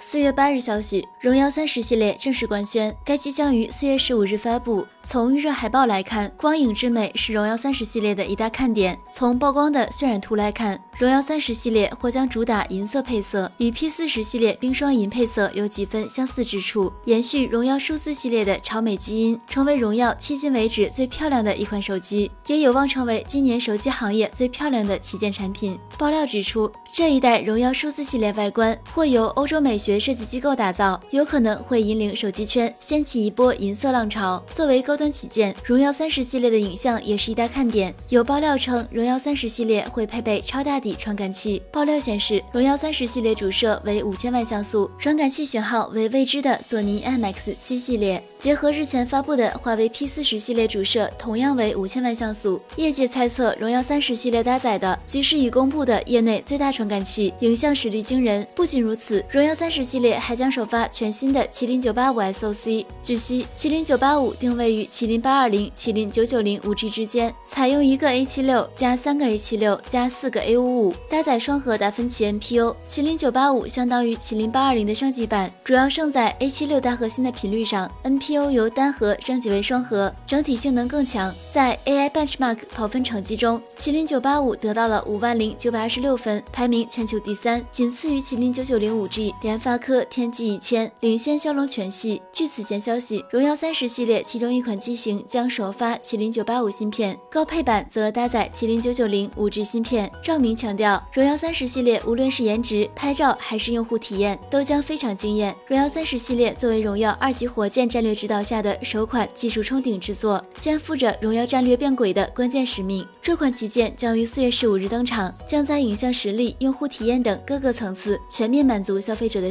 四月八日消息，荣耀三十系列正式官宣，该机将于四月十五日发布。从预热海报来看，光影之美是荣耀三十系列的一大看点。从曝光的渲染图来看，荣耀三十系列或将主打银色配色，与 P 四十系列冰霜银配色有几分相似之处，延续荣耀数字系列的潮美基因，成为荣耀迄今为止最漂亮的一款手机，也有望成为今年手机行业最漂亮的旗舰产品。爆料指出。这一代荣耀数字系列外观或由欧洲美学学设计机构打造，有可能会引领手机圈掀起一波银色浪潮。作为高端旗舰，荣耀三十系列的影像也是一大看点。有爆料称，荣耀三十系列会配备超大底传感器。爆料显示，荣耀三十系列主摄为五千万像素，传感器型号为未知的索尼 IMX 七系列。结合日前发布的华为 P 四十系列主摄，同样为五千万像素。业界猜测，荣耀三十系列搭载的即是已公布的业内最大。传感器影像实力惊人。不仅如此，荣耀三十系列还将首发全新的麒麟九八五 SoC。据悉，麒麟九八五定位于麒麟八二零、麒麟九九零五 G 之间，采用一个 A 七六加三个 A 七六加四个 A 五五，搭载双核达芬奇 NPU。麒麟九八五相当于麒麟八二零的升级版，主要胜在 A 七六大核心的频率上，NPU 由单核升级为双核，整体性能更强。在 AI Benchmark 跑分成绩中，麒麟九八五得到了五万零九百二十六分，排。名全球第三，仅次于麒麟九九零五 G。联发科天玑一千领先骁龙全系。据此前消息，荣耀三十系列其中一款机型将首发麒麟九八五芯片，高配版则搭载麒麟九九零五 G 芯片。赵明强调，荣耀三十系列无论是颜值、拍照还是用户体验，都将非常惊艳。荣耀三十系列作为荣耀二级火箭战略指导下的首款技术冲顶之作，肩负着荣耀战略变轨的关键使命。这款旗舰将于四月十五日登场，将在影像实力。用户体验等各个层次全面满足消费者的